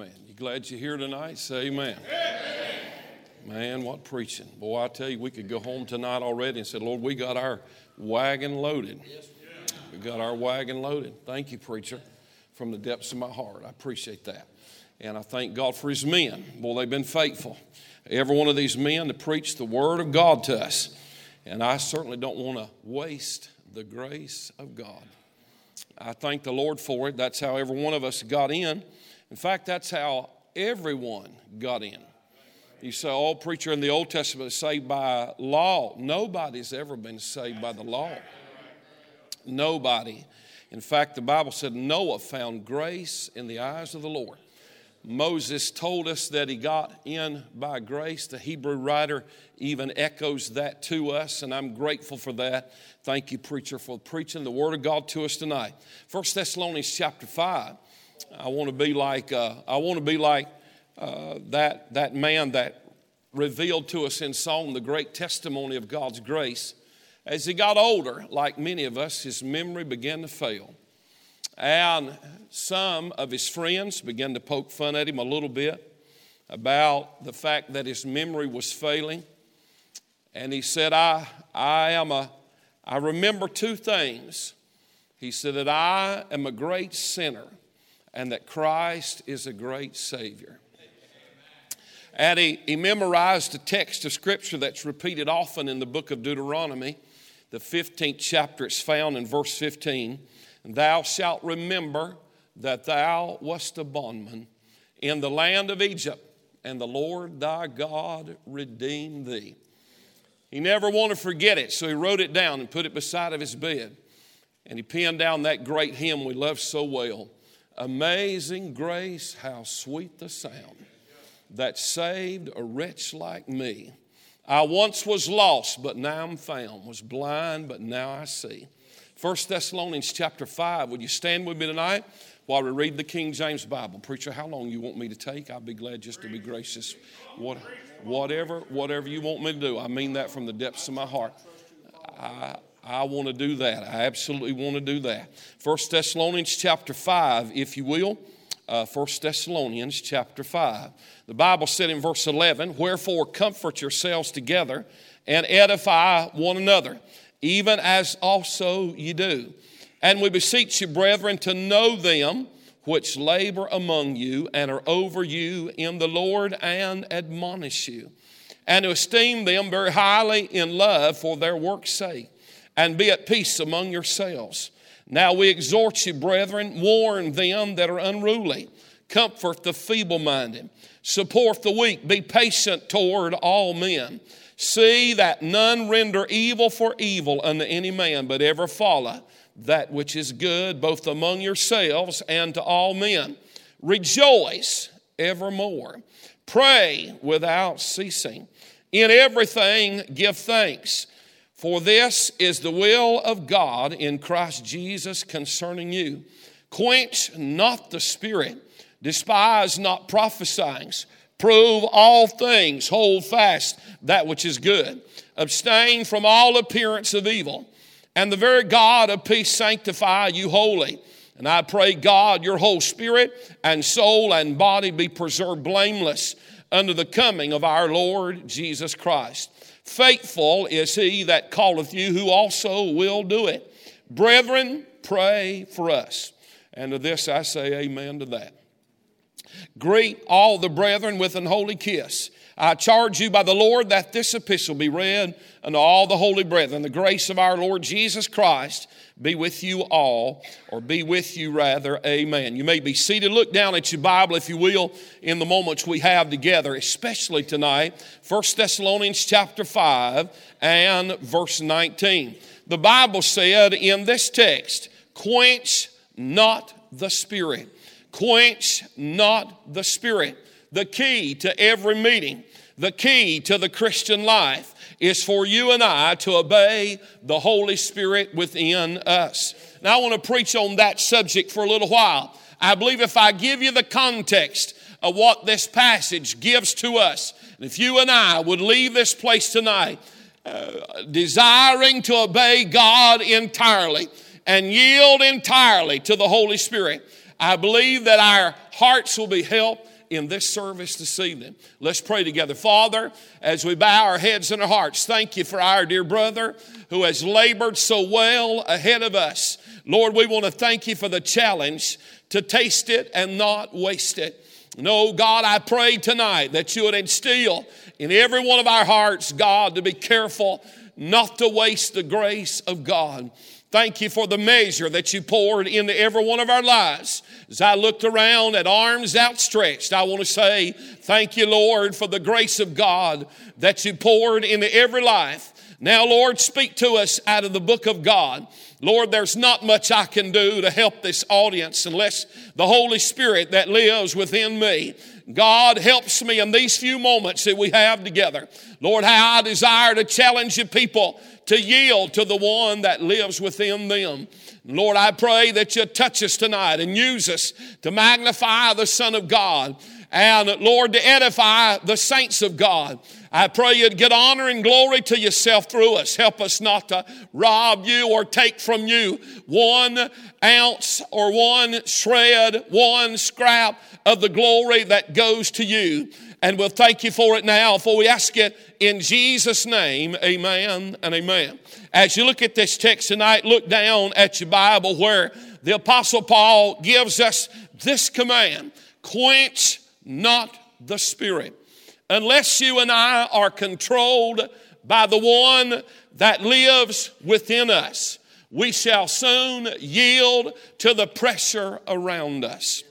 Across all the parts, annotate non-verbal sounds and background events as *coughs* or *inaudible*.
Amen. You glad you're here tonight? Say amen. amen. Man, what preaching. Boy, I tell you, we could go home tonight already and say, Lord, we got our wagon loaded. We got our wagon loaded. Thank you, preacher, from the depths of my heart. I appreciate that. And I thank God for his men. Boy, they've been faithful. Every one of these men to preach the word of God to us. And I certainly don't want to waste the grace of God. I thank the Lord for it. That's how every one of us got in. In fact, that's how everyone got in. You say, oh, preacher in the Old Testament is saved by law. Nobody's ever been saved by the law. Nobody. In fact, the Bible said Noah found grace in the eyes of the Lord. Moses told us that he got in by grace. The Hebrew writer even echoes that to us, and I'm grateful for that. Thank you, preacher, for preaching the Word of God to us tonight. First Thessalonians chapter 5. I want to be like, uh, I want to be like uh, that, that man that revealed to us in song the great testimony of God's grace. As he got older, like many of us, his memory began to fail. And some of his friends began to poke fun at him a little bit about the fact that his memory was failing. And he said, I, I am a, I remember two things. He said that I am a great sinner and that Christ is a great Savior. And he, he memorized a text of Scripture that's repeated often in the book of Deuteronomy. The 15th chapter, it's found in verse 15. Thou shalt remember that thou wast a bondman in the land of Egypt, and the Lord thy God redeemed thee. He never wanted to forget it, so he wrote it down and put it beside of his bed. And he penned down that great hymn we love so well Amazing grace, how sweet the sound that saved a wretch like me. I once was lost, but now I'm found, was blind, but now I see. 1 Thessalonians chapter 5. Would you stand with me tonight while we read the King James Bible? Preacher, how long you want me to take? I'll be glad just to be gracious. What, whatever, whatever you want me to do. I mean that from the depths of my heart. I, I want to do that. I absolutely want to do that. 1 Thessalonians chapter 5, if you will. Uh, 1 Thessalonians chapter 5. The Bible said in verse 11, Wherefore comfort yourselves together and edify one another even as also ye do. And we beseech you, brethren, to know them which labor among you and are over you in the Lord and admonish you, and to esteem them very highly in love for their work's sake, and be at peace among yourselves. Now we exhort you, brethren, warn them that are unruly, comfort the feeble minded, support the weak, be patient toward all men. See that none render evil for evil unto any man, but ever follow that which is good, both among yourselves and to all men. Rejoice evermore. Pray without ceasing. In everything give thanks, for this is the will of God in Christ Jesus concerning you. Quench not the spirit, despise not prophesying Prove all things, hold fast that which is good. Abstain from all appearance of evil. And the very God of peace sanctify you wholly. And I pray, God, your whole spirit and soul and body be preserved blameless under the coming of our Lord Jesus Christ. Faithful is he that calleth you, who also will do it. Brethren, pray for us. And to this I say, Amen to that. Greet all the brethren with an holy kiss. I charge you by the Lord that this epistle be read unto all the holy brethren. The grace of our Lord Jesus Christ be with you all, or be with you rather. Amen. You may be seated. Look down at your Bible, if you will, in the moments we have together, especially tonight. 1 Thessalonians chapter 5 and verse 19. The Bible said in this text, quench not the spirit quench not the Spirit. The key to every meeting, the key to the Christian life is for you and I to obey the Holy Spirit within us. Now, I want to preach on that subject for a little while. I believe if I give you the context of what this passage gives to us, and if you and I would leave this place tonight uh, desiring to obey God entirely and yield entirely to the Holy Spirit, I believe that our hearts will be helped in this service this evening. Let's pray together. Father, as we bow our heads and our hearts, thank you for our dear brother who has labored so well ahead of us. Lord, we want to thank you for the challenge to taste it and not waste it. No, God, I pray tonight that you would instill in every one of our hearts, God, to be careful not to waste the grace of God. Thank you for the measure that you poured into every one of our lives. As I looked around at arms outstretched, I want to say, Thank you, Lord, for the grace of God that you poured into every life. Now, Lord, speak to us out of the book of God. Lord, there's not much I can do to help this audience unless the Holy Spirit that lives within me God helps me in these few moments that we have together. Lord, how I desire to challenge you people to yield to the one that lives within them. Lord, I pray that you touch us tonight and use us to magnify the Son of God and, Lord, to edify the saints of God. I pray you'd get honor and glory to yourself through us. Help us not to rob you or take from you one ounce or one shred, one scrap of the glory that goes to you. And we'll thank you for it now, for we ask it in Jesus' name. Amen and amen. As you look at this text tonight, look down at your Bible where the Apostle Paul gives us this command quench not the Spirit. Unless you and I are controlled by the one that lives within us, we shall soon yield to the pressure around us.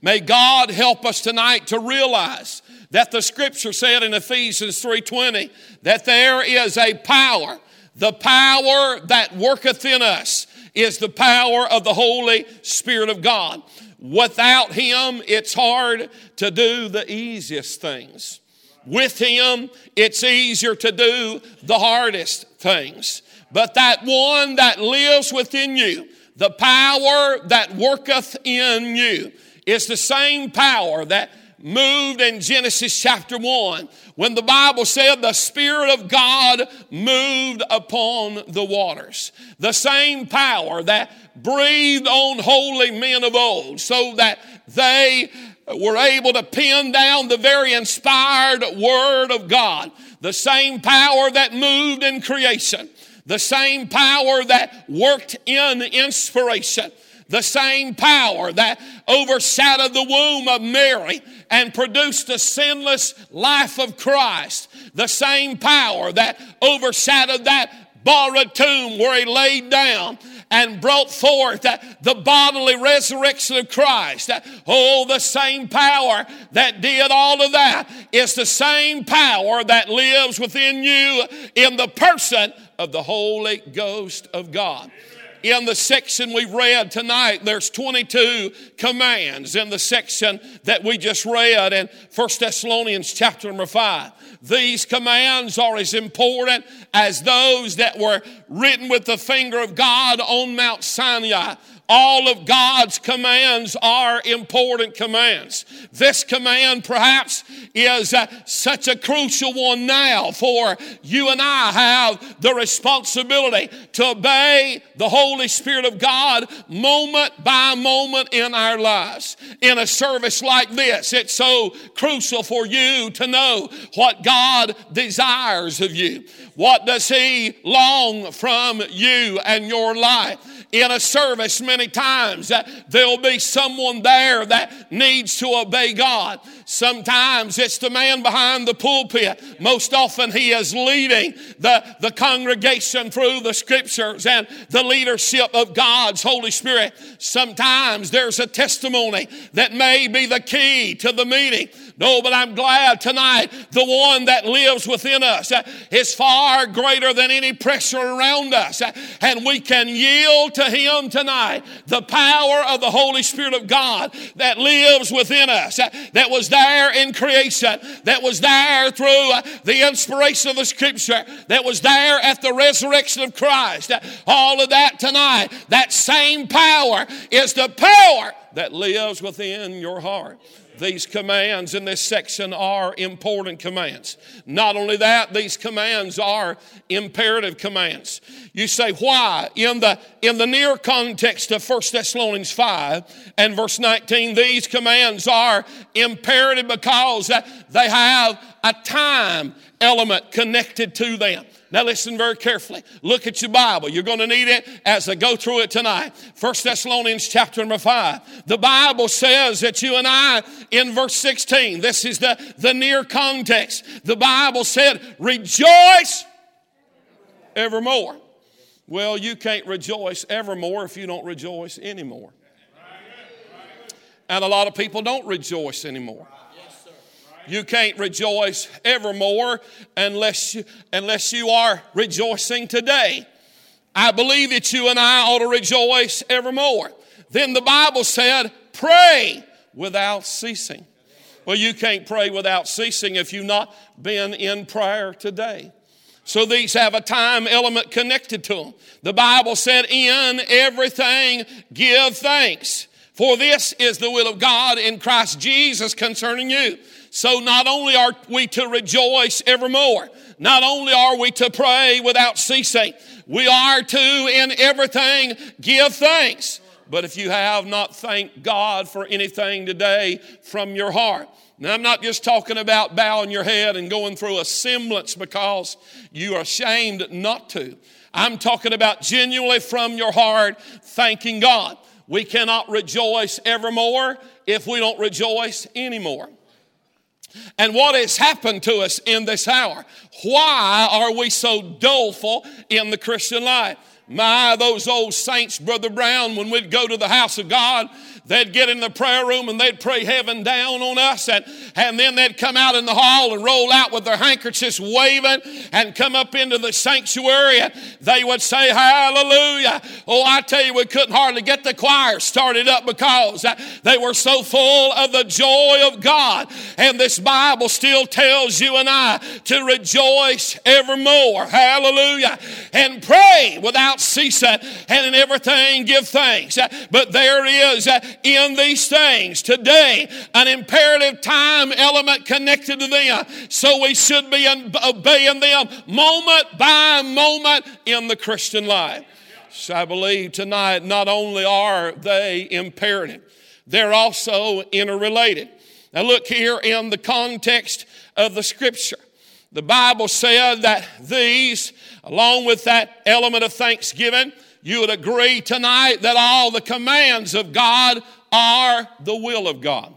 May God help us tonight to realize that the scripture said in Ephesians 3:20 that there is a power. The power that worketh in us is the power of the Holy Spirit of God. Without him, it's hard to do the easiest things. With him, it's easier to do the hardest things. But that one that lives within you, the power that worketh in you, is the same power that moved in Genesis chapter 1 when the Bible said the Spirit of God moved upon the waters. The same power that breathed on holy men of old so that they were able to pin down the very inspired Word of God. The same power that moved in creation. The same power that worked in inspiration the same power that overshadowed the womb of Mary and produced the sinless life of Christ, the same power that overshadowed that borrowed tomb where he laid down and brought forth the bodily resurrection of Christ. Oh, the same power that did all of that is the same power that lives within you in the person of the Holy Ghost of God in the section we read tonight, there's 22 commands in the section that we just read in 1 Thessalonians chapter number 5. These commands are as important as those that were written with the finger of God on Mount Sinai all of God's commands are important commands. This command, perhaps, is uh, such a crucial one now for you and I have the responsibility to obey the Holy Spirit of God moment by moment in our lives. In a service like this, it's so crucial for you to know what God desires of you. What does He long from you and your life? In a service many times there'll be someone there that needs to obey God. Sometimes it's the man behind the pulpit. Most often he is leading the, the congregation through the scriptures and the leadership of God's Holy Spirit. Sometimes there's a testimony that may be the key to the meeting. No, but I'm glad tonight the one that lives within us uh, is far greater than any pressure around us. Uh, and we can yield to him tonight the power of the Holy Spirit of God that lives within us, uh, that was there in creation, that was there through the inspiration of the scripture, that was there at the resurrection of Christ. All of that tonight, that same power is the power that lives within your heart. These commands in this section are important commands. Not only that, these commands are imperative commands. You say, why? In the, in the near context of 1 Thessalonians 5 and verse 19, these commands are imperative because they have a time element connected to them. Now listen very carefully. Look at your Bible. You're going to need it as I go through it tonight. First Thessalonians chapter number 5. The Bible says that you and I, in verse 16, this is the, the near context. The Bible said, rejoice evermore. Well, you can't rejoice evermore if you don't rejoice anymore. And a lot of people don't rejoice anymore. You can't rejoice evermore unless you, unless you are rejoicing today. I believe that you and I ought to rejoice evermore. Then the Bible said, pray without ceasing. Well, you can't pray without ceasing if you've not been in prayer today. So these have a time element connected to them. The Bible said, In everything give thanks, for this is the will of God in Christ Jesus concerning you. So not only are we to rejoice evermore, not only are we to pray without ceasing, we are to in everything give thanks. But if you have not thanked God for anything today from your heart, now, I'm not just talking about bowing your head and going through a semblance because you are ashamed not to. I'm talking about genuinely from your heart thanking God. We cannot rejoice evermore if we don't rejoice anymore and what has happened to us in this hour. Why are we so doleful in the Christian life? My, those old saints, Brother Brown, when we'd go to the house of God, they'd get in the prayer room and they'd pray heaven down on us. And, and then they'd come out in the hall and roll out with their handkerchiefs waving and come up into the sanctuary and they would say, Hallelujah. Oh, I tell you, we couldn't hardly get the choir started up because uh, they were so full of the joy of God. And this Bible still tells you and I to rejoice evermore. Hallelujah. And pray without ceasing, and in everything give thanks. Uh, but there is uh, in these things today an imperative time element connected to them. So we should be obeying them moment by moment in the Christian life. So I believe tonight not only are they imperative, they're also interrelated. Now, look here in the context of the scripture. The Bible said that these along with that element of thanksgiving, you would agree tonight that all the commands of God are the will of God.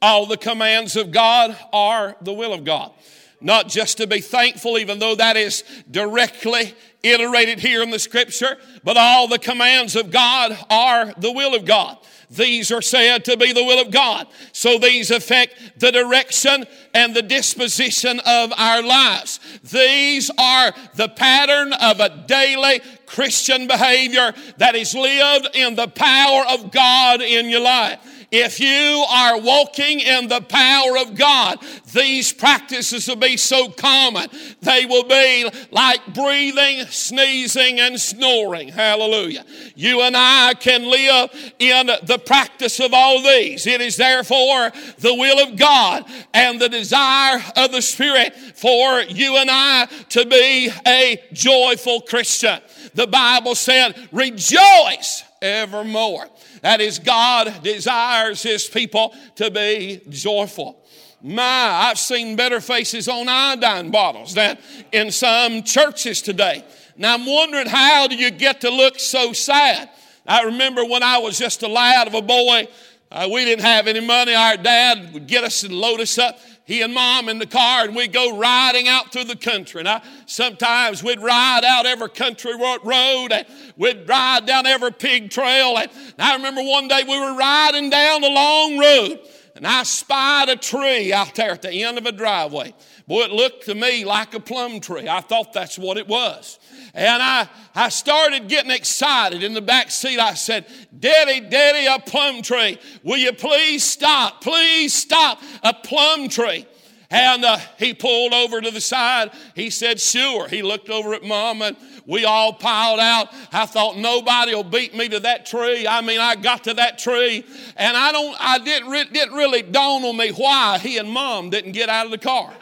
All the commands of God are the will of God. Not just to be thankful, even though that is directly iterated here in the scripture, but all the commands of God are the will of God. These are said to be the will of God. So these affect the direction and the disposition of our lives. These are the pattern of a daily Christian behavior that is lived in the power of God in your life. If you are walking in the power of God, these practices will be so common. They will be like breathing, sneezing, and snoring. Hallelujah. You and I can live in the practice of all these. It is therefore the will of God and the desire of the Spirit for you and I to be a joyful Christian. The Bible said, rejoice evermore. That is, God desires His people to be joyful. My, I've seen better faces on iodine bottles than in some churches today. Now I'm wondering how do you get to look so sad? I remember when I was just a lad of a boy, uh, we didn't have any money. Our dad would get us and load us up he and mom in the car and we'd go riding out through the country. And I, sometimes we'd ride out every country road and we'd ride down every pig trail. And I remember one day we were riding down a long road and I spied a tree out there at the end of a driveway. Boy, it looked to me like a plum tree. I thought that's what it was. And I, I started getting excited. In the back seat, I said, Daddy, Daddy, a plum tree. Will you please stop? Please stop. A plum tree. And uh, he pulled over to the side. He said, Sure. He looked over at mom and we all piled out. I thought nobody will beat me to that tree. I mean, I got to that tree and I don't, I didn't, didn't really dawn on me why he and mom didn't get out of the car.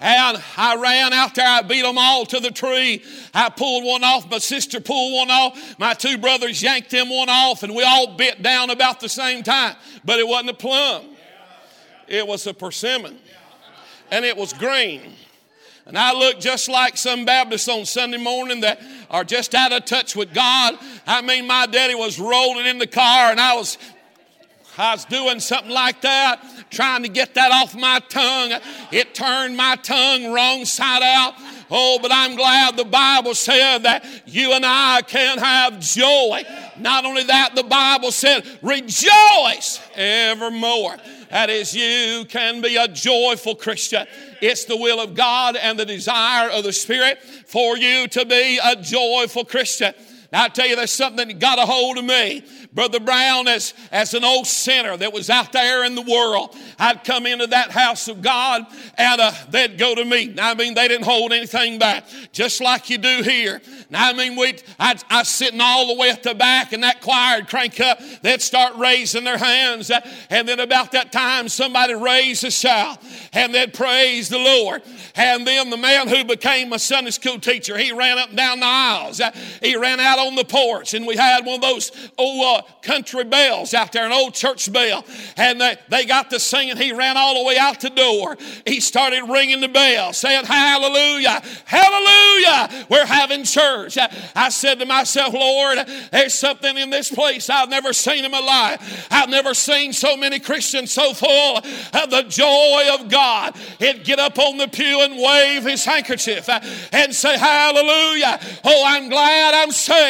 And I ran out there. I beat them all to the tree. I pulled one off. My sister pulled one off. My two brothers yanked him one off, and we all bit down about the same time. But it wasn't a plum, it was a persimmon. And it was green. And I look just like some Baptists on Sunday morning that are just out of touch with God. I mean, my daddy was rolling in the car, and I was I was doing something like that, trying to get that off my tongue. It turned my tongue wrong side out. Oh, but I'm glad the Bible said that you and I can have joy. Not only that, the Bible said, rejoice evermore. That is, you can be a joyful Christian. It's the will of God and the desire of the Spirit for you to be a joyful Christian. Now, I tell you, there's something that got a hold of me. Brother Brown, as, as an old sinner that was out there in the world, I'd come into that house of God and uh, they'd go to me. Now, I mean, they didn't hold anything back, just like you do here. Now, I mean, we I'd, I was sitting all the way at the back and that choir would crank up. They'd start raising their hands. And then about that time, somebody raised a shout and they'd praise the Lord. And then the man who became a Sunday school teacher, he ran up and down the aisles. He ran out on the porch and we had one of those old uh, country bells out there, an old church bell. And they, they got to singing. He ran all the way out the door. He started ringing the bell, saying, Hallelujah, Hallelujah, we're having church. I, I said to myself, Lord, there's something in this place I've never seen in my life. I've never seen so many Christians so full of the joy of God. He'd get up on the pew and wave his handkerchief and say, Hallelujah. Oh, I'm glad I'm saved.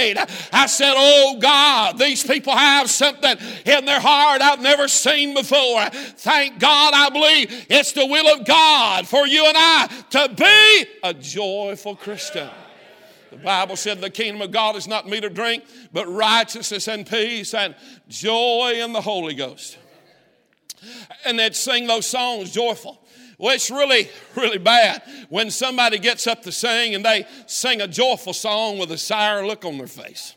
I said, Oh God, these people people have something in their heart I've never seen before. Thank God, I believe it's the will of God for you and I to be a joyful Christian. The Bible said the kingdom of God is not meat or drink, but righteousness and peace and joy in the Holy Ghost. And they'd sing those songs joyful. Well, it's really, really bad when somebody gets up to sing and they sing a joyful song with a sour look on their face.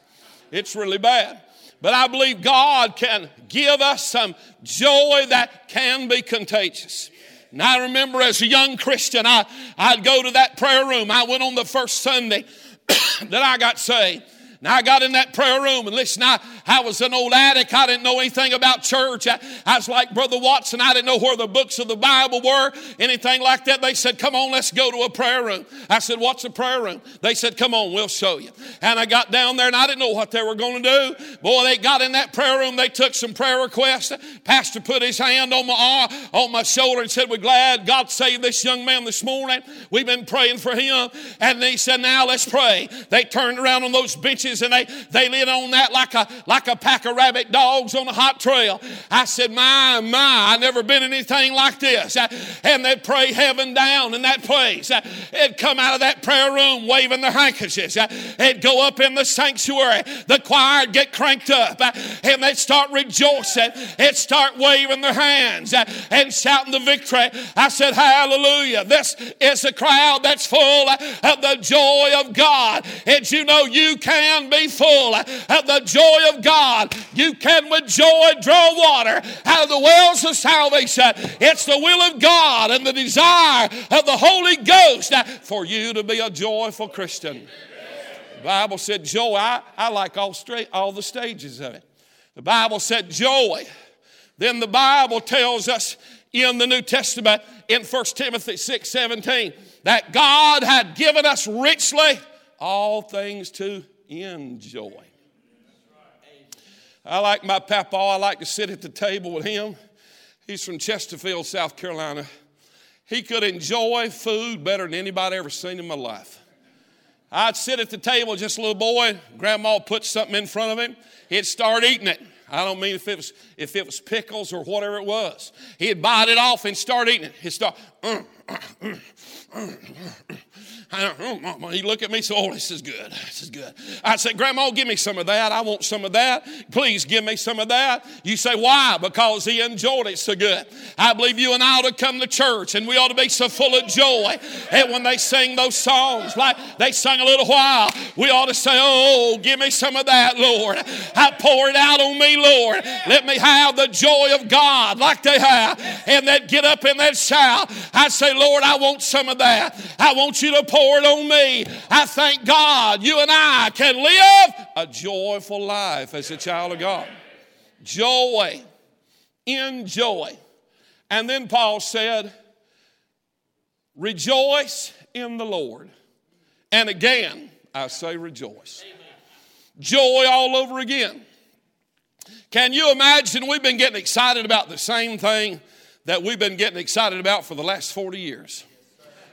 It's really bad. But I believe God can give us some joy that can be contagious. And I remember as a young Christian, I, I'd go to that prayer room. I went on the first Sunday *coughs* that I got saved. Now I got in that prayer room and listen, I, I was an old addict. I didn't know anything about church. I, I was like Brother Watson. I didn't know where the books of the Bible were, anything like that. They said, Come on, let's go to a prayer room. I said, What's a prayer room? They said, Come on, we'll show you. And I got down there and I didn't know what they were going to do. Boy, they got in that prayer room. They took some prayer requests. Pastor put his hand on my arm, on my shoulder and said, We're glad God saved this young man this morning. We've been praying for him. And he said, Now let's pray. They turned around on those benches and they, they lit on that like a, like a pack of rabbit dogs on a hot trail. I said, My, my, I never been anything like this. And they'd pray heaven down in that place. They'd come out of that prayer room waving their handkerchiefs. They'd go up in the sanctuary. The choir'd get cranked up and they'd start rejoicing. They'd start waving their hands and shouting the victory. I said, Hallelujah. This is a crowd that's full of the joy of God. And you know, you can be full of the joy of God. You can with joy draw water out of the wells of salvation. It's the will of God and the desire of the Holy Ghost for you to be a joyful Christian. The Bible said joy. I, I like all, straight, all the stages of it. The Bible said joy. Then the Bible tells us in the New Testament in 1 Timothy 6 17 that God had given us richly all things to enjoy. I like my papa. I like to sit at the table with him. He's from Chesterfield, South Carolina. He could enjoy food better than anybody ever seen in my life. I'd sit at the table, just a little boy. Grandma put something in front of him. He'd start eating it. I don't mean if it was if it was pickles or whatever it was. He'd bite it off and start eating it. He'd start. Uh, uh, uh, Oh, he look at me, and so oh, this is good. This is good. I say, Grandma, give me some of that. I want some of that. Please give me some of that. You say, why? Because he enjoyed it so good. I believe you and I ought to come to church and we ought to be so full of joy. And when they sing those songs, like they sung a little while, we ought to say, oh, give me some of that, Lord. I pour it out on me, Lord. Let me have the joy of God like they have. And that get up and that shout. I say, Lord, I want some of that. I want you to pour poured on me. I thank God you and I can live a joyful life as a child of God. Joy. Enjoy. And then Paul said, Rejoice in the Lord. And again, I say rejoice. Joy all over again. Can you imagine we've been getting excited about the same thing that we've been getting excited about for the last 40 years?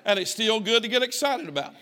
And it's still good to get excited about.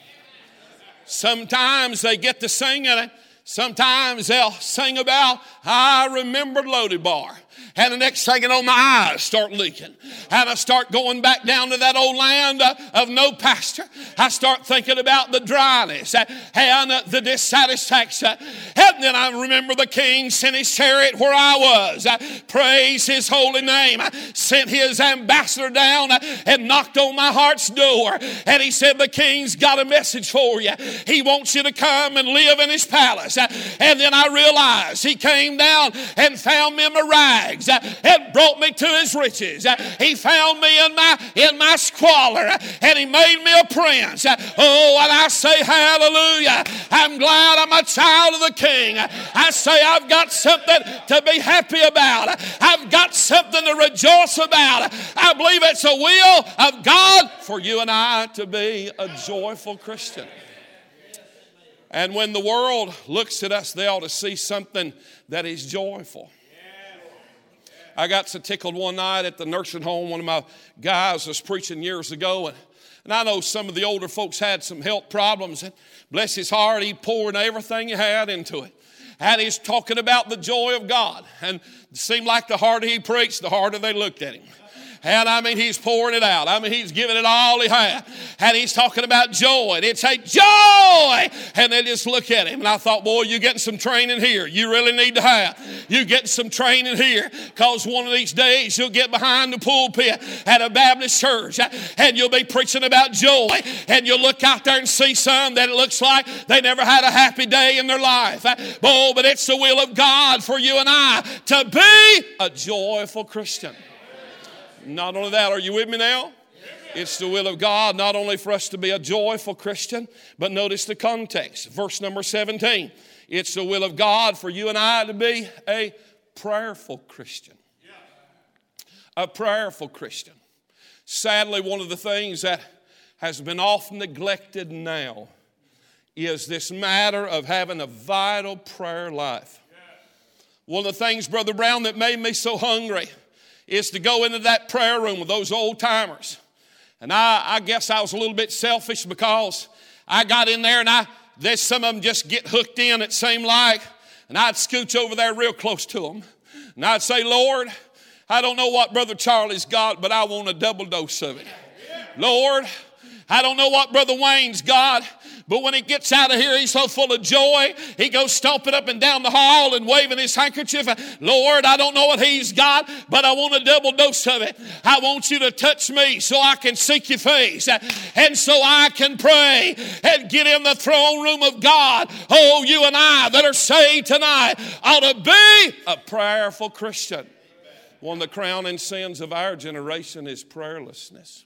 Sometimes they get to singing it. Sometimes they'll sing about, I remember Lo-debar. And the next thing know, my eyes start leaking. And I start going back down to that old land uh, of no pasture. I start thinking about the dryness uh, and uh, the dissatisfaction. And then I remember the king sent his chariot where I was. Praise his holy name. Sent his ambassador down and knocked on my heart's door. And he said, The king's got a message for you. He wants you to come and live in his palace. And then I realized he came down and found me a my rags uh, and brought me to his riches. Uh, he found me in my in my squalor uh, and he made me a prince. Oh, and I say hallelujah. I'm glad I'm a child of the king. I say I've got something to be happy about. I've got something to rejoice about. I believe it's a will of God for you and I to be a joyful Christian. And when the world looks at us, they ought to see something that is joyful. I got so tickled one night at the nursing home. One of my guys was preaching years ago, and, and I know some of the older folks had some health problems. And bless his heart, he poured everything he had into it. And he's talking about the joy of God. And it seemed like the harder he preached, the harder they looked at him. And I mean, he's pouring it out. I mean, he's giving it all he had. And he's talking about joy. And it's a joy. And they just look at him. And I thought, boy, you're getting some training here. You really need to have. You get some training here. Because one of these days you'll get behind the pulpit at a Baptist church and you'll be preaching about joy. And you'll look out there and see some that it looks like they never had a happy day in their life. Oh, but it's the will of God for you and I to be a joyful Christian. Not only that, are you with me now? It's the will of God not only for us to be a joyful Christian, but notice the context. Verse number 17. It's the will of God for you and I to be a prayerful Christian. A prayerful Christian. Sadly, one of the things that has been often neglected now is this matter of having a vital prayer life. One of the things, Brother Brown, that made me so hungry is to go into that prayer room with those old timers. And I, I guess I was a little bit selfish because I got in there and I, there's some of them just get hooked in, it seemed like. And I'd scooch over there real close to them. And I'd say, Lord, I don't know what Brother Charlie's got, but I want a double dose of it. Lord, I don't know what Brother Wayne's got, but when he gets out of here, he's so full of joy. He goes stomping up and down the hall and waving his handkerchief. Lord, I don't know what he's got, but I want a double dose of it. I want you to touch me so I can seek your face and so I can pray and get in the throne room of God. Oh, you and I that are saved tonight ought to be a prayerful Christian. One of the crowning sins of our generation is prayerlessness.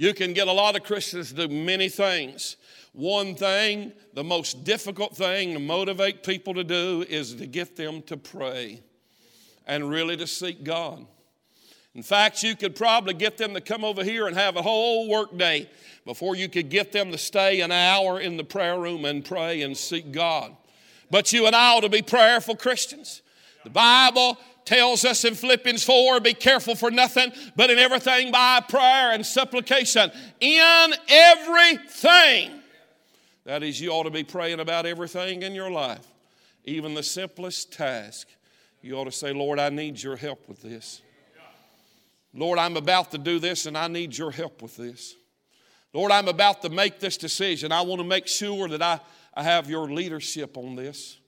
You can get a lot of Christians to do many things. One thing, the most difficult thing to motivate people to do is to get them to pray and really to seek God. In fact, you could probably get them to come over here and have a whole work day before you could get them to stay an hour in the prayer room and pray and seek God. But you and I ought to be prayerful Christians. The Bible tells us in Philippians 4 be careful for nothing, but in everything by prayer and supplication. In everything. That is, you ought to be praying about everything in your life, even the simplest task. You ought to say, Lord, I need your help with this. Lord, I'm about to do this and I need your help with this. Lord, I'm about to make this decision. I want to make sure that I, I have your leadership on this.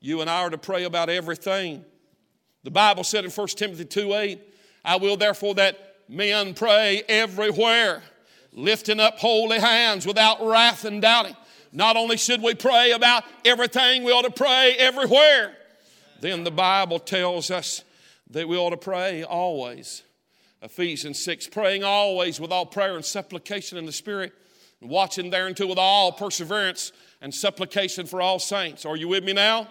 You and I are to pray about everything. The Bible said in 1 Timothy 2 8, I will therefore that men pray everywhere, lifting up holy hands without wrath and doubting. Not only should we pray about everything, we ought to pray everywhere. Then the Bible tells us that we ought to pray always. Ephesians 6, praying always with all prayer and supplication in the Spirit, and watching thereunto with all perseverance and supplication for all saints. Are you with me now?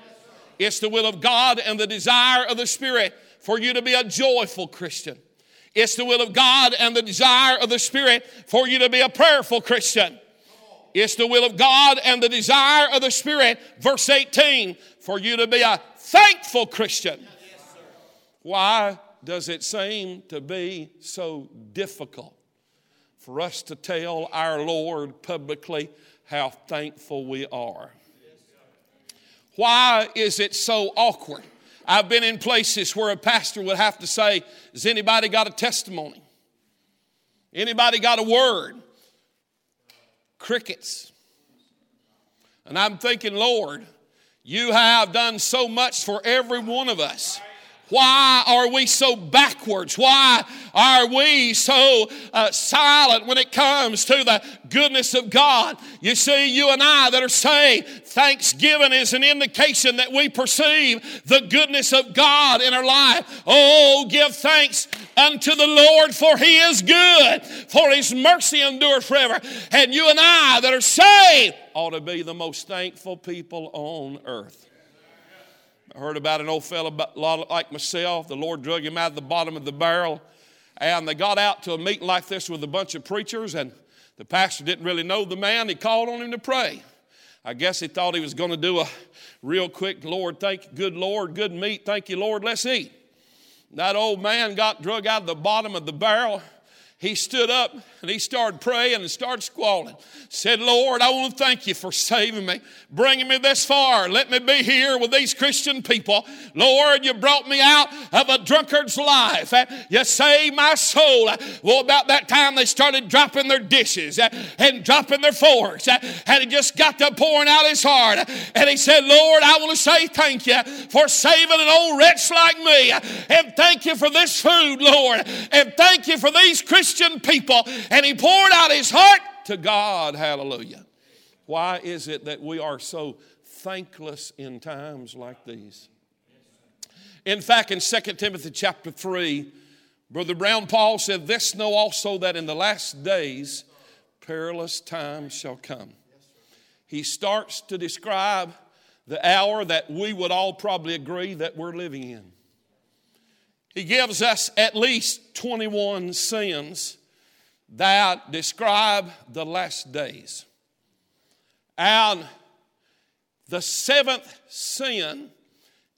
It's the will of God and the desire of the Spirit for you to be a joyful Christian. It's the will of God and the desire of the Spirit for you to be a prayerful Christian. It's the will of God and the desire of the Spirit, verse 18, for you to be a thankful Christian. Why does it seem to be so difficult for us to tell our Lord publicly how thankful we are? Why is it so awkward? I've been in places where a pastor would have to say, Has anybody got a testimony? Anybody got a word? Crickets. And I'm thinking, Lord, you have done so much for every one of us. Why are we so backwards? Why are we so uh, silent when it comes to the goodness of God? You see, you and I that are saved, thanksgiving is an indication that we perceive the goodness of God in our life. Oh, give thanks unto the Lord, for he is good, for his mercy endures forever. And you and I that are saved ought to be the most thankful people on earth. I heard about an old fellow like myself. The Lord drug him out of the bottom of the barrel. And they got out to a meeting like this with a bunch of preachers, and the pastor didn't really know the man. He called on him to pray. I guess he thought he was going to do a real quick, Lord, thank you, good Lord, good meat, thank you, Lord, let's eat. That old man got drug out of the bottom of the barrel he stood up and he started praying and started squalling. Said, Lord, I want to thank you for saving me, bringing me this far. Let me be here with these Christian people. Lord, you brought me out of a drunkard's life. Uh, you saved my soul. Uh, well, about that time they started dropping their dishes uh, and dropping their forks. And he just got to pouring out his heart. And he said, Lord, I want to say thank you for saving an old wretch like me. And thank you for this food, Lord. And thank you for these Christian people and he poured out his heart to God. Hallelujah. Why is it that we are so thankless in times like these? In fact, in 2 Timothy chapter 3, Brother Brown Paul said, This know also that in the last days perilous times shall come. He starts to describe the hour that we would all probably agree that we're living in. He gives us at least 21 sins that describe the last days. And the seventh sin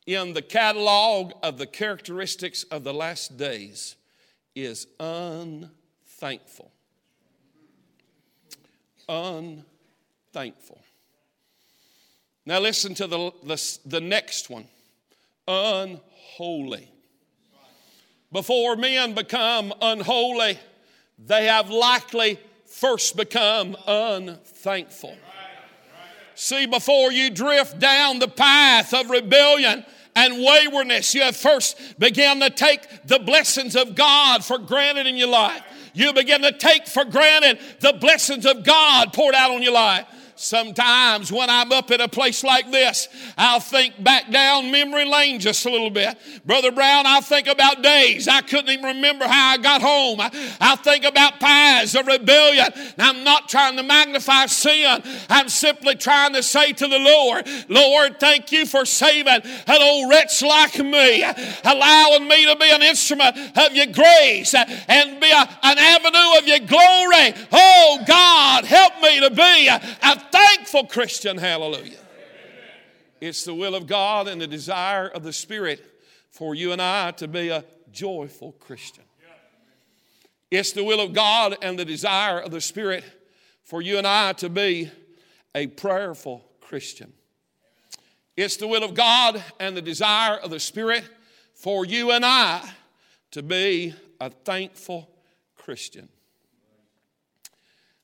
in the catalog of the characteristics of the last days is unthankful. Unthankful. Now, listen to the, the, the next one unholy. Before men become unholy, they have likely first become unthankful. See, before you drift down the path of rebellion and waywardness, you have first begun to take the blessings of God for granted in your life. You begin to take for granted the blessings of God poured out on your life. Sometimes when I'm up at a place like this, I'll think back down memory lane just a little bit. Brother Brown, I'll think about days I couldn't even remember how I got home. I'll think about paths of rebellion. I'm not trying to magnify sin. I'm simply trying to say to the Lord, Lord, thank you for saving an old wretch like me, allowing me to be an instrument of your grace and be a, an avenue of your glory. Oh God, help me to be a thankful Christian. Hallelujah. It's the will of God and the desire of the Spirit for you and I to be a joyful Christian. It's the will of God and the desire of the Spirit for you and I to be a prayerful Christian. It's the will of God and the desire of the Spirit for you and I to be a thankful Christian.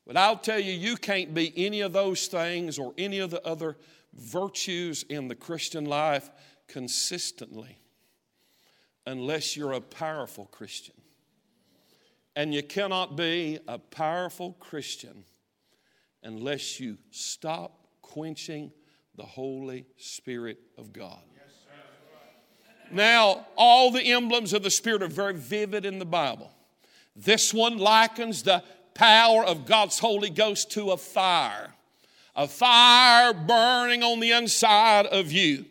But I'll tell you, you can't be any of those things or any of the other virtues in the Christian life consistently unless you're a powerful Christian. And you cannot be a powerful Christian unless you stop quenching the Holy Spirit of God. Now, all the emblems of the Spirit are very vivid in the Bible. This one likens the power of God's Holy Ghost to a fire, a fire burning on the inside of you.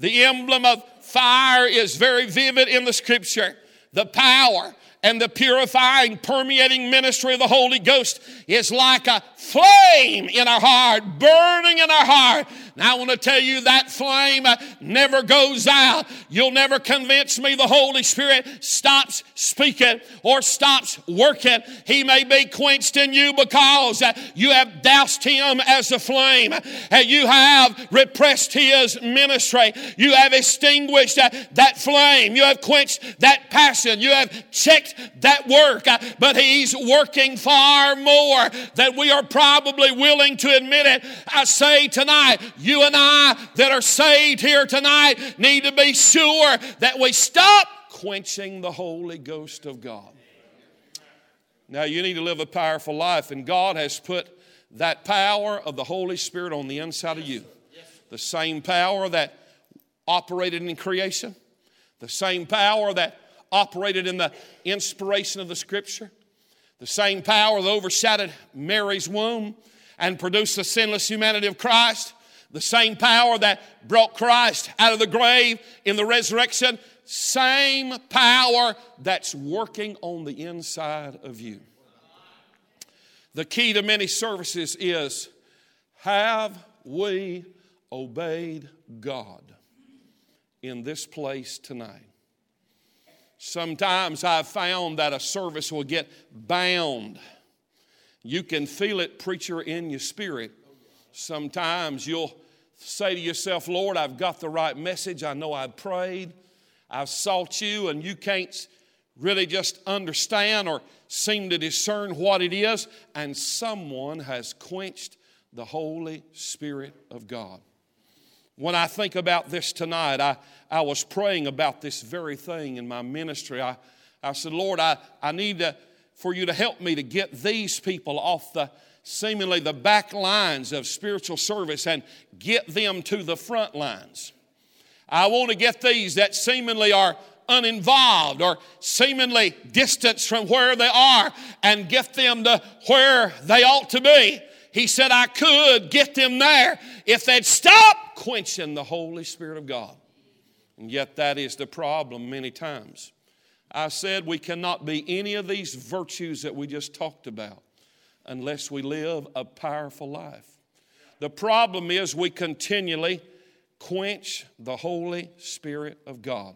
The emblem of fire is very vivid in the scripture. The power and the purifying, permeating ministry of the Holy Ghost is like a flame in our heart, burning in our heart. Now, I want to tell you that flame uh, never goes out. You'll never convince me the Holy Spirit stops speaking or stops working. He may be quenched in you because uh, you have doused him as a flame. and You have repressed his ministry. You have extinguished uh, that flame. You have quenched that passion. You have checked that work. Uh, but he's working far more than we are probably willing to admit it. I say tonight, you and I that are saved here tonight need to be sure that we stop quenching the Holy Ghost of God. Now, you need to live a powerful life, and God has put that power of the Holy Spirit on the inside of you. The same power that operated in creation, the same power that operated in the inspiration of the Scripture, the same power that overshadowed Mary's womb and produced the sinless humanity of Christ, the same power that brought Christ out of the grave in the resurrection, same power that's working on the inside of you. The key to many services is have we obeyed God in this place tonight? Sometimes I've found that a service will get bound. You can feel it, preacher, in your spirit. Sometimes you'll say to yourself, Lord, I've got the right message. I know I've prayed. I've sought you, and you can't really just understand or seem to discern what it is. And someone has quenched the Holy Spirit of God. When I think about this tonight, I, I was praying about this very thing in my ministry. I, I said, Lord, I, I need to, for you to help me to get these people off the seemingly the back lines of spiritual service and get them to the front lines. I want to get these that seemingly are uninvolved or seemingly distanced from where they are and get them to where they ought to be. He said, I could get them there if they'd stop quenching the Holy Spirit of God. And yet, that is the problem many times. I said we cannot be any of these virtues that we just talked about unless we live a powerful life. The problem is we continually quench the Holy Spirit of God.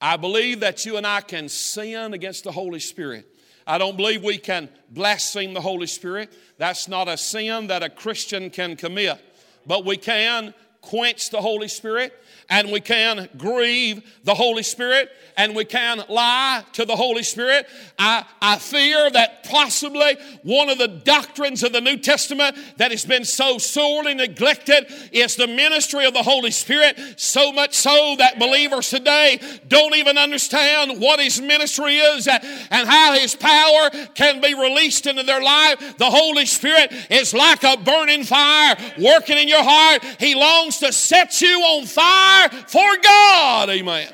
I believe that you and I can sin against the Holy Spirit. I don't believe we can blaspheme the Holy Spirit. That's not a sin that a Christian can commit. But we can quench the Holy Spirit and we can grieve the Holy Spirit and we can lie to the Holy Spirit. I, I fear that possibly one of the doctrines of the New Testament that has been so sorely neglected is the ministry of the Holy Spirit, so much so that believers today don't even understand what His ministry is and how His power can be released into their life. The Holy Spirit is like a burning fire working in your heart. He longs to set you on fire for God. Amen.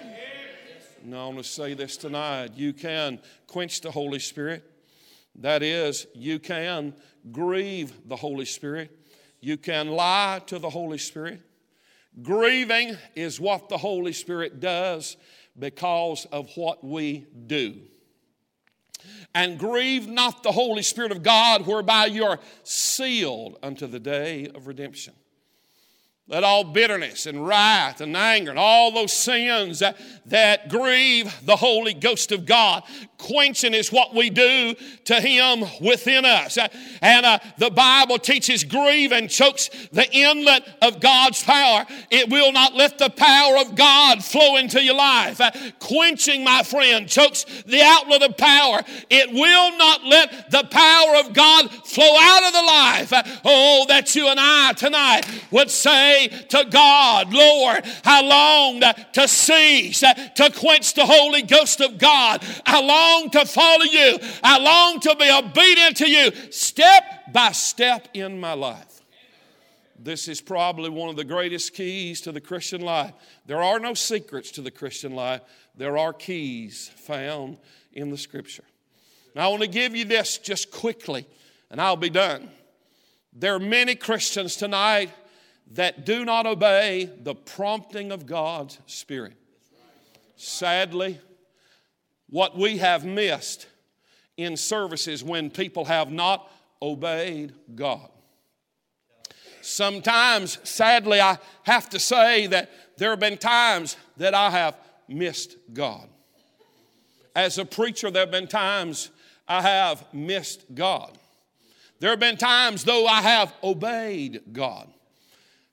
Now, I want to say this tonight. You can quench the Holy Spirit. That is, you can grieve the Holy Spirit. You can lie to the Holy Spirit. Grieving is what the Holy Spirit does because of what we do. And grieve not the Holy Spirit of God, whereby you are sealed unto the day of redemption. Let all bitterness and wrath and anger and all those sins that, that grieve the Holy Ghost of God. Quenching is what we do to Him within us. And uh, the Bible teaches grieve and chokes the inlet of God's power. It will not let the power of God flow into your life. Uh, quenching, my friend, chokes the outlet of power. It will not let the power of God flow out of the life. Uh, oh, that you and I tonight would say, to God, Lord, I long to cease, to quench the Holy Ghost of God. I long to follow you. I long to be obedient to you step by step in my life. This is probably one of the greatest keys to the Christian life. There are no secrets to the Christian life, there are keys found in the Scripture. Now, I want to give you this just quickly, and I'll be done. There are many Christians tonight that do not obey the prompting of God's Spirit. Sadly, what we have missed in services when people have not obeyed God. Sometimes, sadly, I have to say that there have been times that I have missed God. As a preacher, there have been times I have missed God. There have been times, though, I have obeyed God.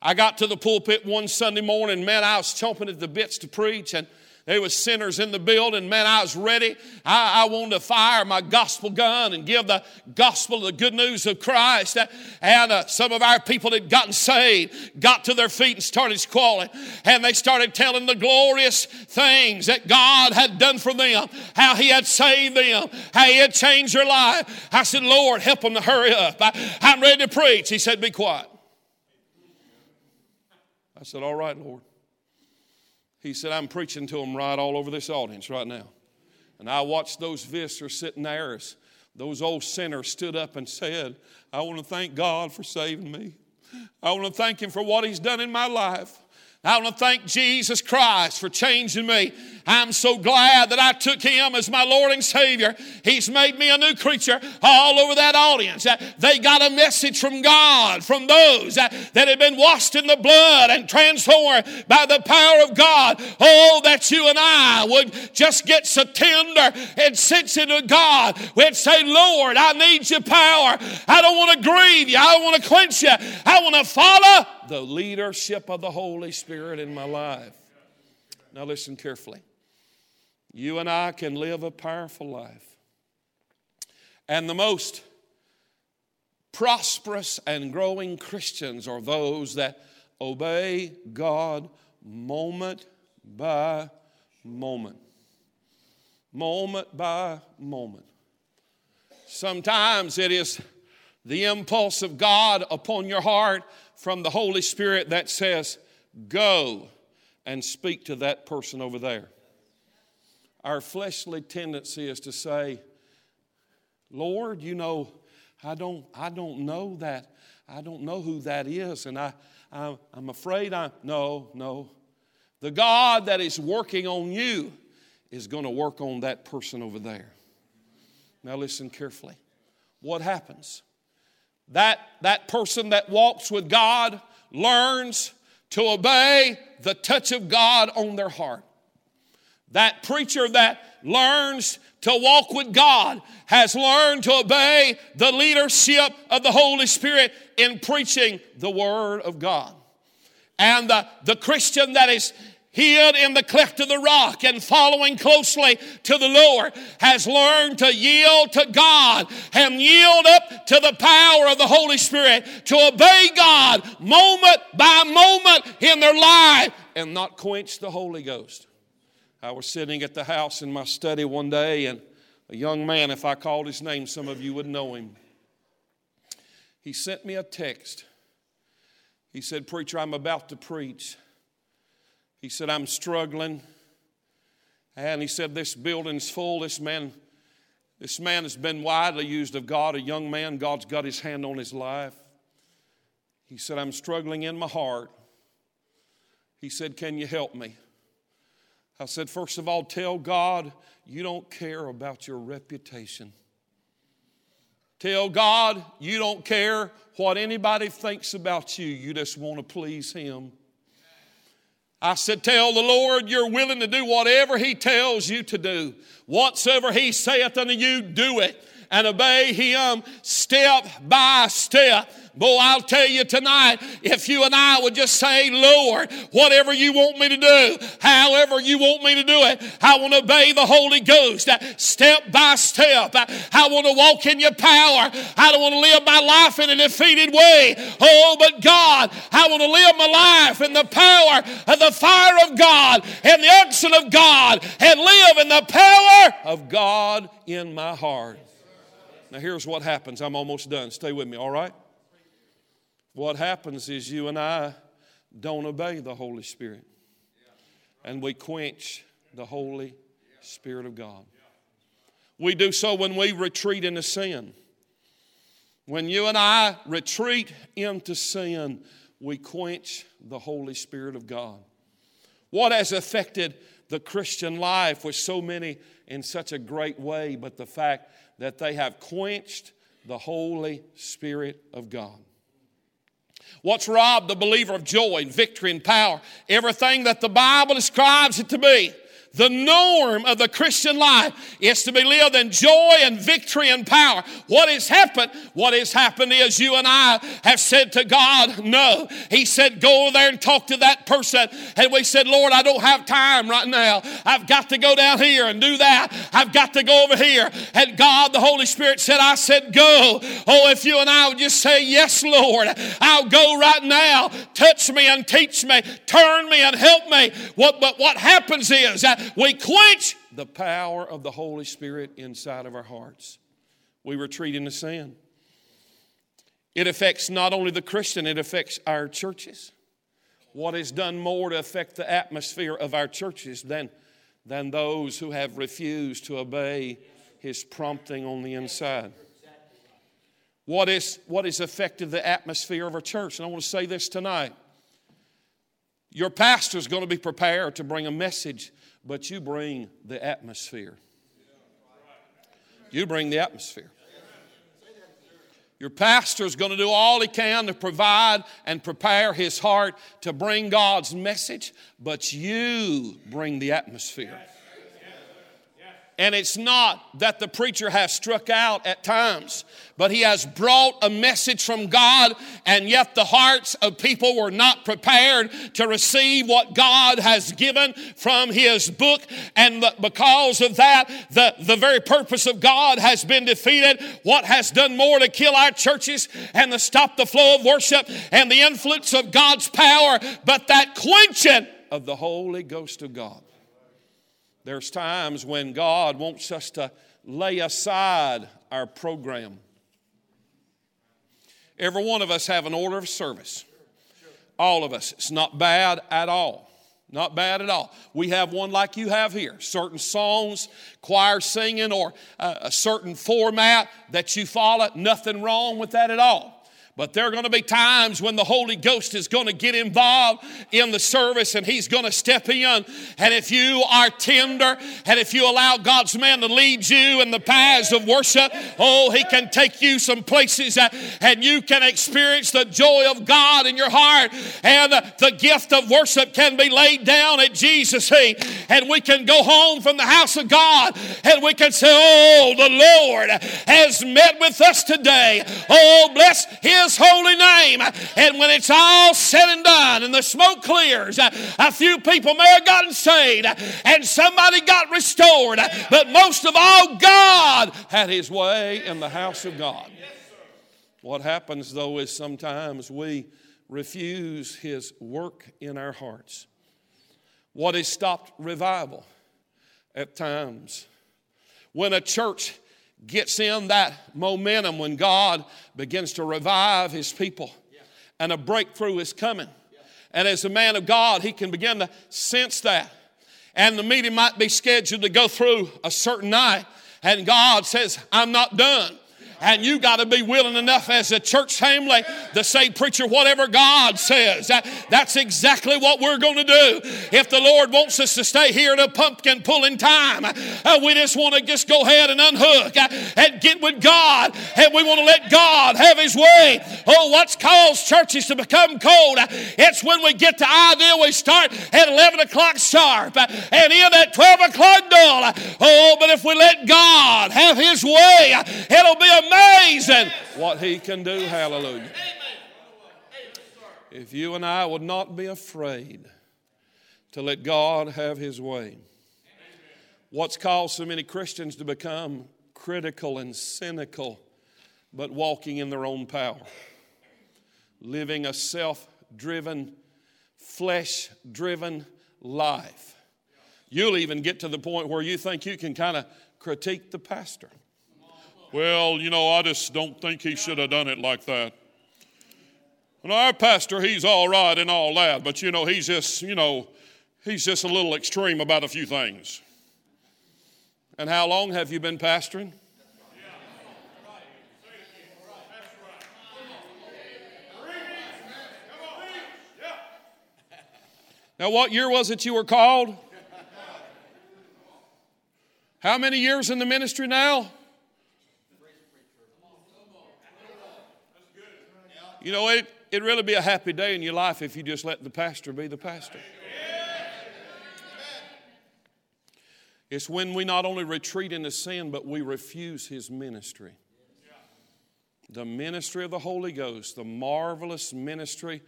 I got to the pulpit one Sunday morning, man, I was chomping at the bits to preach, and there was sinners in the building. Man, I was ready. I, I, wanted to fire my gospel gun and give the gospel the good news of Christ. And uh, some of our people had gotten saved, got to their feet and started squalling. And they started telling the glorious things that God had done for them, how He had saved them, how He had changed their life. I said, Lord, help them to hurry up. I, I'm ready to preach. He said, Be quiet. I said, All right, Lord. He said, I'm preaching to them right all over this audience right now. And I watched those visitors sitting there as those old sinners stood up and said, I want to thank God for saving me. I want to thank Him for what He's done in my life. I want to thank Jesus Christ for changing me. I'm so glad that I took Him as my Lord and Savior. He's made me a new creature all over that audience. Uh, they got a message from God, from those uh, that had been washed in the blood and transformed by the power of God. Oh, that you and I would just get so tender and sensitive to God. We'd say, Lord, I need your power. I don't want to grieve you. I don't want to quench you. I want to follow the leadership of the Holy Spirit in my life. Now, listen carefully. You and I can live a powerful life. And the most prosperous and growing Christians are those that obey God moment by moment. Moment by moment. Sometimes it is the impulse of God upon your heart from the Holy Spirit that says, Go and speak to that person over there. Our fleshly tendency is to say, Lord, you know, I don't, I don't know that. I don't know who that is. And I, I, I'm afraid I, no, no. The God that is working on you is going to work on that person over there. Now, listen carefully. What happens? That, that person that walks with God learns to obey the touch of God on their heart. That preacher that learns to walk with God has learned to obey the leadership of the Holy Spirit in preaching the Word of God. And the, the Christian that is hid in the cleft of the rock and following closely to the Lord has learned to yield to God and yield up to the power of the Holy Spirit to obey God moment by moment in their life and not quench the Holy Ghost. I was sitting at the house in my study one day and a young man, if I called his name, some of you would know him. He sent me a text. He said, Preacher, I'm about to preach. He said, I'm struggling. And he said, This building's full. This man, this man has been widely used of God, a young man. God's got his hand on his life. He said, I'm struggling in my heart. He said, Can you help me? I said, First of all, tell God you don't care about your reputation. Tell God you don't care what anybody thinks about you, you just want to please Him. I said, Tell the Lord you're willing to do whatever He tells you to do. Whatsoever He saith unto you, do it and obey Him step by step. Boy, I'll tell you tonight, if you and I would just say, Lord, whatever you want me to do, however you want me to do it, I want to obey the Holy Ghost uh, step by step. Uh, I want to walk in your power. I don't want to live my life in a defeated way. Oh, but God, I want to live my life in the power of the fire of God and the unction of God and live in the power of God in my heart. Now, here's what happens. I'm almost done. Stay with me, all right? What happens is you and I don't obey the Holy Spirit, and we quench the Holy Spirit of God. We do so when we retreat into sin. When you and I retreat into sin, we quench the Holy Spirit of God. What has affected the Christian life with so many in such a great way, but the fact that they have quenched the Holy Spirit of God. What's robbed the believer of joy and victory and power? Everything that the Bible describes it to be. The norm of the Christian life is to be lived in joy and victory and power. What has happened? What has happened is you and I have said to God, no. He said, go over there and talk to that person. And we said, Lord, I don't have time right now. I've got to go down here and do that. I've got to go over here. And God, the Holy Spirit said, I said, go. Oh, if you and I would just say, yes, Lord, I'll go right now. Touch me and teach me. Turn me and help me. What, but what happens is that we quench the power of the Holy Spirit inside of our hearts. We retreat into sin. It affects not only the Christian, it affects our churches. What has done more to affect the atmosphere of our churches than, than those who have refused to obey his prompting on the inside? What is what has affected the atmosphere of our church? And I want to say this tonight. Your pastor is going to be prepared to bring a message but you bring the atmosphere. You bring the atmosphere. Your pastor is going to do all he can to provide and prepare his heart to bring God's message, but you bring the atmosphere. And it's not that the preacher has struck out at times, but he has brought a message from God, and yet the hearts of people were not prepared to receive what God has given from his book. And because of that, the, the very purpose of God has been defeated. What has done more to kill our churches and to stop the flow of worship and the influence of God's power, but that quenching of the Holy Ghost of God. There's times when God wants us to lay aside our program. Every one of us have an order of service. All of us. It's not bad at all. Not bad at all. We have one like you have here certain songs, choir singing, or uh, a certain format that you follow. Nothing wrong with that at all. But there are going to be times when the Holy Ghost is going to get involved in the service and He's going to step in. And if you are tender and if you allow God's man to lead you in the paths of worship, oh, He can take you some places uh, and you can experience the joy of God in your heart. And the gift of worship can be laid down at Jesus' feet. And we can go home from the house of God and we can say, Oh, the Lord has met with us today. Oh, bless His his holy name. And when it's all said and done and the smoke clears, a few people may have gotten saved and somebody got restored. But most of all, God had his way in the house of God. What happens though is sometimes we refuse his work in our hearts. What has stopped revival at times? When a church gets in that momentum when God begins to revive his people and a breakthrough is coming. And as a man of God, he can begin to sense that. And the meeting might be scheduled to go through a certain night, and God says, I'm not done. And you got to be willing enough as a church family to say, Preacher, whatever God says. That, that's exactly what we're going to do. If the Lord wants us to stay here in a pumpkin pulling time, uh, we just want to just go ahead and unhook uh, and get with God. And we want to let God have His way. Oh, what's caused churches to become cold? It's when we get the idea we start at 11 o'clock sharp uh, and end at 12 o'clock dull. Oh, but if we let God have His way, it'll be amazing what He can do. Hallelujah. If you and I would not be afraid to let God have His way. What's caused so many Christians to become critical and cynical, but walking in their own power, living a self driven, flesh driven life. You'll even get to the point where you think you can kind of critique the pastor. Well, you know, I just don't think he should have done it like that. And our pastor, he's all right and all that, but you know, he's just, you know, he's just a little extreme about a few things. And how long have you been pastoring? Now, what year was it you were called? How many years in the ministry now? You know, it, it'd really be a happy day in your life if you just let the pastor be the pastor. It's when we not only retreat into sin, but we refuse his ministry. The ministry of the Holy Ghost, the marvelous ministry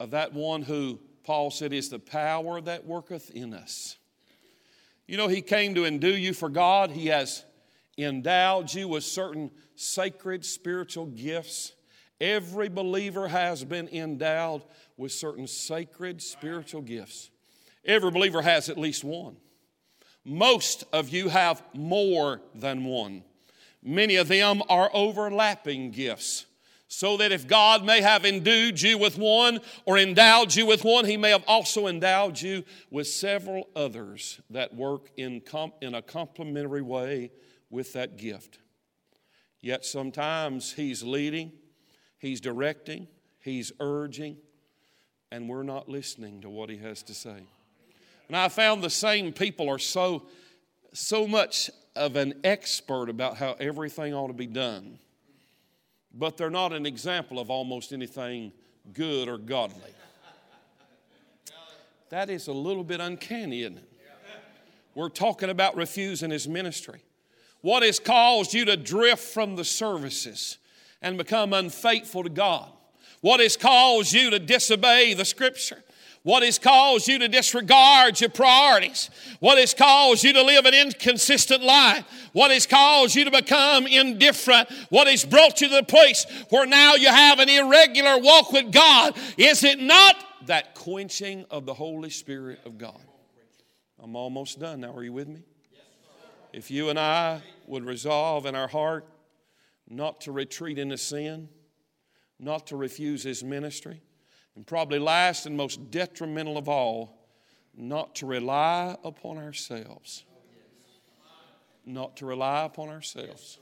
of that one who Paul said is the power that worketh in us. You know, He came to endue you for God. He has endowed you with certain sacred spiritual gifts. Every believer has been endowed with certain sacred spiritual gifts. Every believer has at least one. Most of you have more than one. Many of them are overlapping gifts so that if God may have endued you with one or endowed you with one, He may have also endowed you with several others that work in, com- in a complementary way with that gift. Yet sometimes He's leading, He's directing, He's urging, and we're not listening to what He has to say. And I found the same people are so, so much of an expert about how everything ought to be done but they're not an example of almost anything good or godly. That is a little bit uncanny, isn't it? We're talking about refusing his ministry. What has caused you to drift from the services and become unfaithful to God? What has caused you to disobey the scripture? What has caused you to disregard your priorities? What has caused you to live an inconsistent life? What has caused you to become indifferent? What has brought you to the place where now you have an irregular walk with God? Is it not that quenching of the Holy Spirit of God? I'm almost done now. Are you with me? If you and I would resolve in our heart not to retreat into sin, not to refuse His ministry, and probably last and most detrimental of all, not to rely upon ourselves. Not to rely upon ourselves.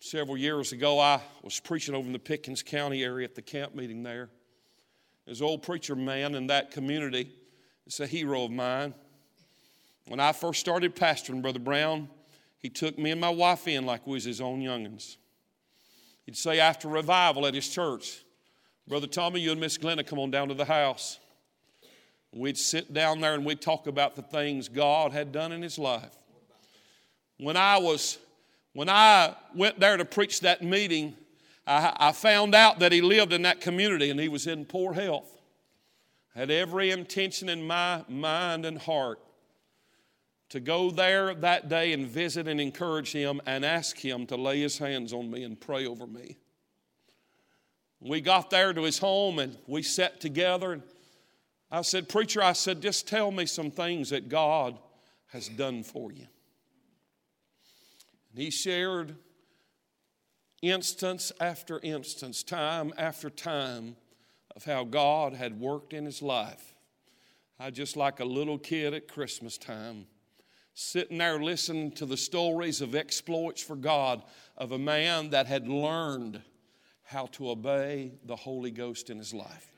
Several years ago, I was preaching over in the Pickens County area at the camp meeting there. There's an old preacher man in that community. It's a hero of mine. When I first started pastoring, Brother Brown, he took me and my wife in like we was his own youngins. He'd say after revival at his church, Brother Tommy, you and Miss Glenna come on down to the house. We'd sit down there and we'd talk about the things God had done in his life. When I was, when I went there to preach that meeting, I, I found out that he lived in that community and he was in poor health. Had every intention in my mind and heart to go there that day and visit and encourage him and ask him to lay his hands on me and pray over me. We got there to his home and we sat together. And I said, Preacher, I said, just tell me some things that God has done for you. And he shared instance after instance, time after time, of how God had worked in his life. I just like a little kid at Christmas time, sitting there listening to the stories of exploits for God of a man that had learned how to obey the Holy Ghost in his life.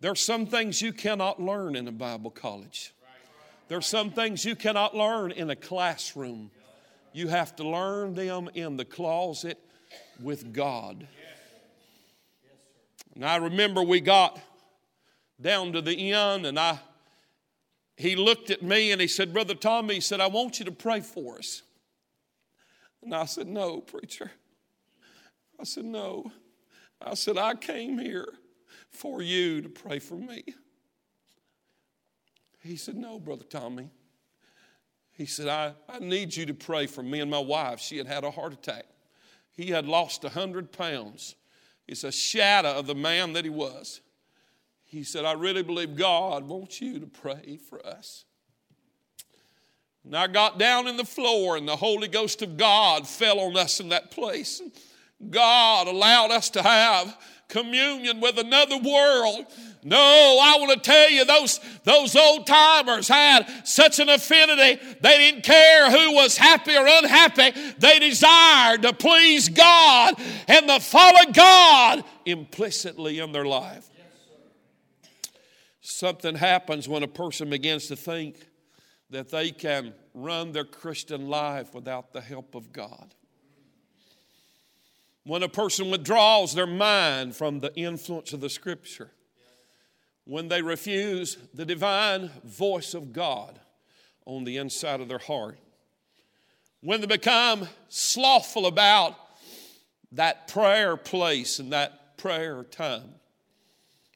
There are some things you cannot learn in a Bible college. There are some things you cannot learn in a classroom. You have to learn them in the closet with God. And I remember we got down to the end, and I he looked at me and he said, Brother Tommy, he said, I want you to pray for us. And I said, No, preacher. I said, No. I said, I came here for you to pray for me. He said, No, Brother Tommy. He said, I, I need you to pray for me and my wife. She had had a heart attack. He had lost 100 pounds. It's a shadow of the man that he was. He said, I really believe God wants you to pray for us. And I got down in the floor, and the Holy Ghost of God fell on us in that place. God allowed us to have communion with another world. No, I want to tell you, those, those old timers had such an affinity. They didn't care who was happy or unhappy. They desired to please God and to follow God implicitly in their life. Something happens when a person begins to think that they can run their Christian life without the help of God. When a person withdraws their mind from the influence of the Scripture, when they refuse the divine voice of God on the inside of their heart, when they become slothful about that prayer place and that prayer time,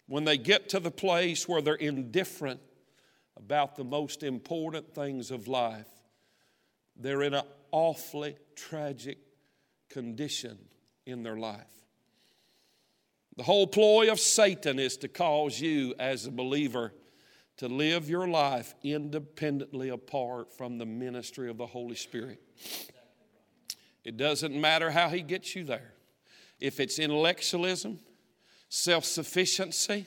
when they get to the place where they're indifferent about the most important things of life, they're in an awfully tragic condition in their life. The whole ploy of Satan is to cause you as a believer to live your life independently apart from the ministry of the Holy Spirit. It doesn't matter how he gets you there. If it's intellectualism, self sufficiency,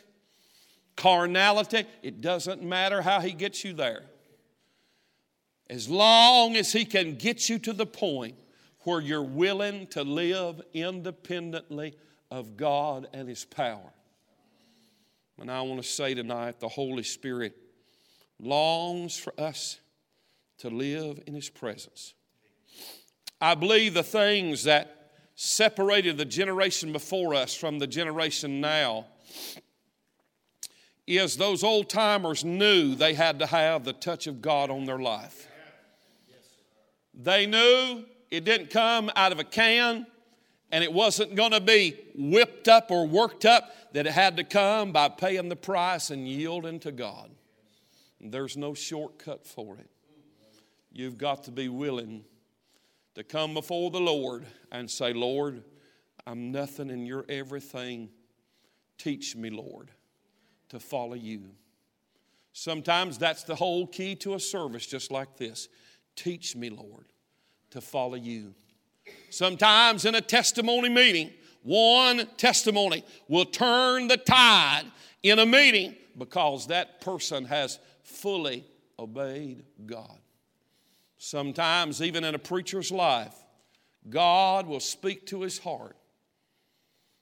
carnality, it doesn't matter how he gets you there. As long as he can get you to the point where you're willing to live independently of God and His power. And I want to say tonight the Holy Spirit longs for us to live in His presence. I believe the things that separated the generation before us from the generation now is those old timers knew they had to have the touch of God on their life. They knew it didn't come out of a can and it wasn't going to be whipped up or worked up, that it had to come by paying the price and yielding to God. There's no shortcut for it. You've got to be willing to come before the Lord and say, Lord, I'm nothing and you're everything. Teach me, Lord, to follow you. Sometimes that's the whole key to a service just like this. Teach me, Lord to follow you. Sometimes in a testimony meeting, one testimony will turn the tide in a meeting because that person has fully obeyed God. Sometimes, even in a preacher's life, God will speak to his heart.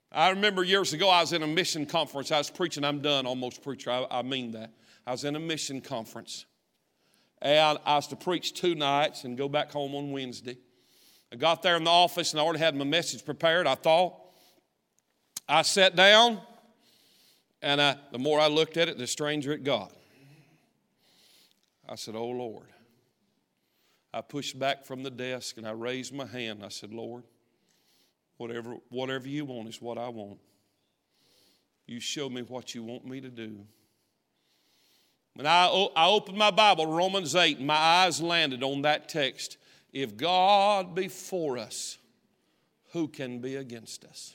I remember years ago, I was in a mission conference. I was preaching, I'm done, almost preacher. I, I mean that. I was in a mission conference. And I was to preach two nights and go back home on Wednesday. I got there in the office and I already had my message prepared. I thought. I sat down, and I, the more I looked at it, the stranger it got. I said, Oh Lord. I pushed back from the desk and I raised my hand. I said, Lord, whatever, whatever you want is what I want. You show me what you want me to do. When I, I opened my Bible, Romans 8, and my eyes landed on that text. If God be for us, who can be against us?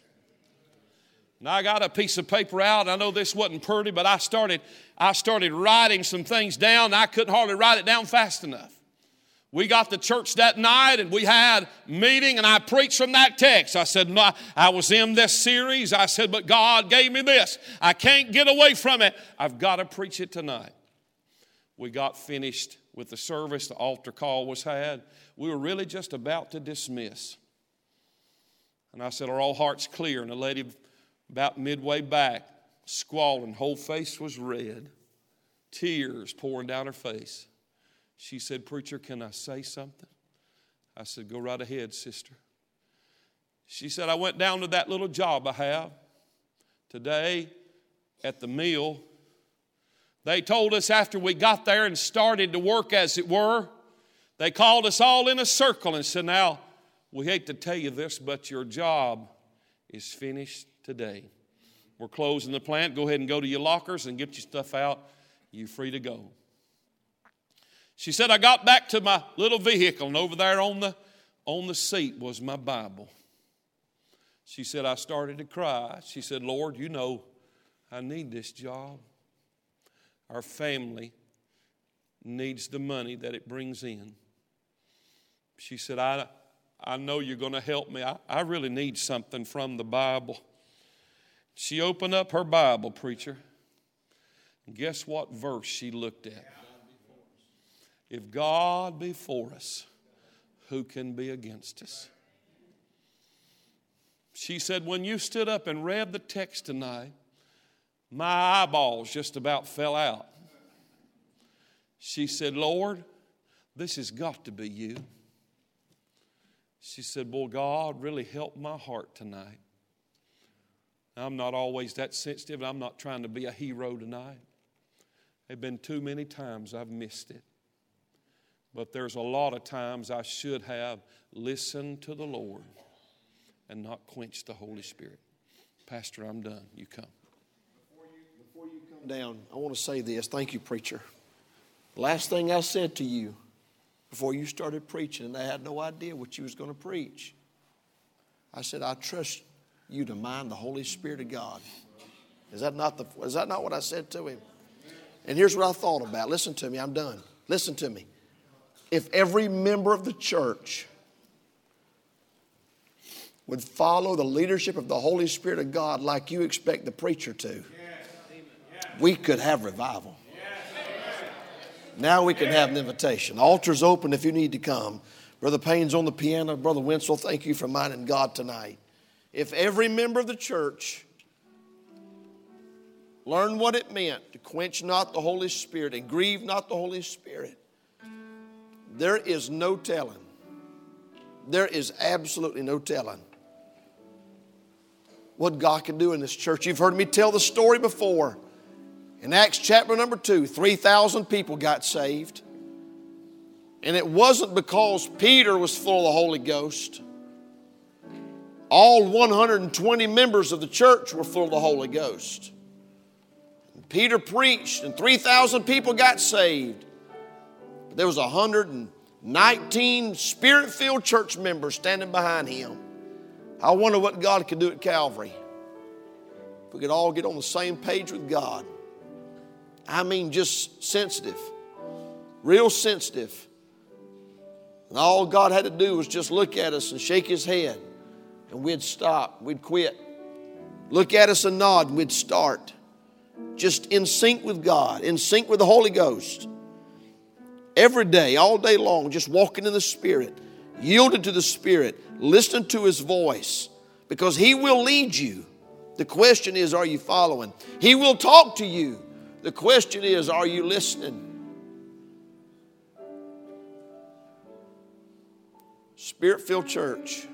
Now I got a piece of paper out. I know this wasn't pretty, but I started, I started writing some things down. I couldn't hardly write it down fast enough. We got to church that night and we had meeting and I preached from that text. I said, no, I was in this series. I said, but God gave me this. I can't get away from it. I've got to preach it tonight we got finished with the service, the altar call was had. We were really just about to dismiss. And I said, Are all hearts clear? And the lady, about midway back, squalling, whole face was red, tears pouring down her face. She said, Preacher, can I say something? I said, Go right ahead, sister. She said, I went down to that little job I have today at the mill. They told us after we got there and started to work, as it were, they called us all in a circle and said, Now, we hate to tell you this, but your job is finished today. We're closing the plant. Go ahead and go to your lockers and get your stuff out. You're free to go. She said, I got back to my little vehicle, and over there on the, on the seat was my Bible. She said, I started to cry. She said, Lord, you know I need this job. Our family needs the money that it brings in. She said, I, I know you're going to help me. I, I really need something from the Bible. She opened up her Bible, preacher. Guess what verse she looked at? If God be for us, who can be against us? She said, When you stood up and read the text tonight, my eyeballs just about fell out. She said, Lord, this has got to be you. She said, Boy, God really helped my heart tonight. I'm not always that sensitive, I'm not trying to be a hero tonight. There have been too many times I've missed it. But there's a lot of times I should have listened to the Lord and not quenched the Holy Spirit. Pastor, I'm done. You come. Before you, before you come down, I want to say this. Thank you, preacher. Last thing I said to you before you started preaching, and I had no idea what you was going to preach. I said, I trust you to mind the Holy Spirit of God. Is that not the is that not what I said to him? And here's what I thought about. Listen to me, I'm done. Listen to me. If every member of the church would follow the leadership of the Holy Spirit of God like you expect the preacher to, we could have revival. Now we can have an invitation. The altar's open if you need to come. Brother Payne's on the piano. Brother Winslow, thank you for minding God tonight. If every member of the church learned what it meant to quench not the Holy Spirit and grieve not the Holy Spirit, there is no telling. There is absolutely no telling what God can do in this church. You've heard me tell the story before in Acts chapter number 2, 3,000 people got saved. And it wasn't because Peter was full of the Holy Ghost. All 120 members of the church were full of the Holy Ghost. Peter preached, and 3,000 people got saved. There was 119 spirit filled church members standing behind him. I wonder what God could do at Calvary. If we could all get on the same page with God I mean, just sensitive, real sensitive. And all God had to do was just look at us and shake his head, and we'd stop, we'd quit. Look at us and nod, and we'd start. Just in sync with God, in sync with the Holy Ghost. Every day, all day long, just walking in the Spirit, yielded to the Spirit, listening to His voice, because He will lead you. The question is, are you following? He will talk to you. The question is are you listening? Spirit filled church,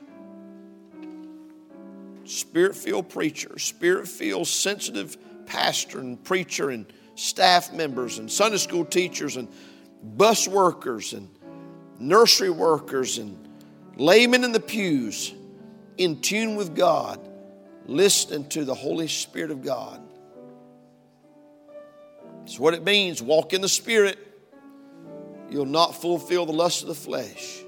spirit filled preacher, spirit filled sensitive pastor and preacher and staff members and Sunday school teachers and bus workers and nursery workers and laymen in the pews in tune with God, listening to the Holy Spirit of God. That's what it means. Walk in the Spirit. You'll not fulfill the lust of the flesh.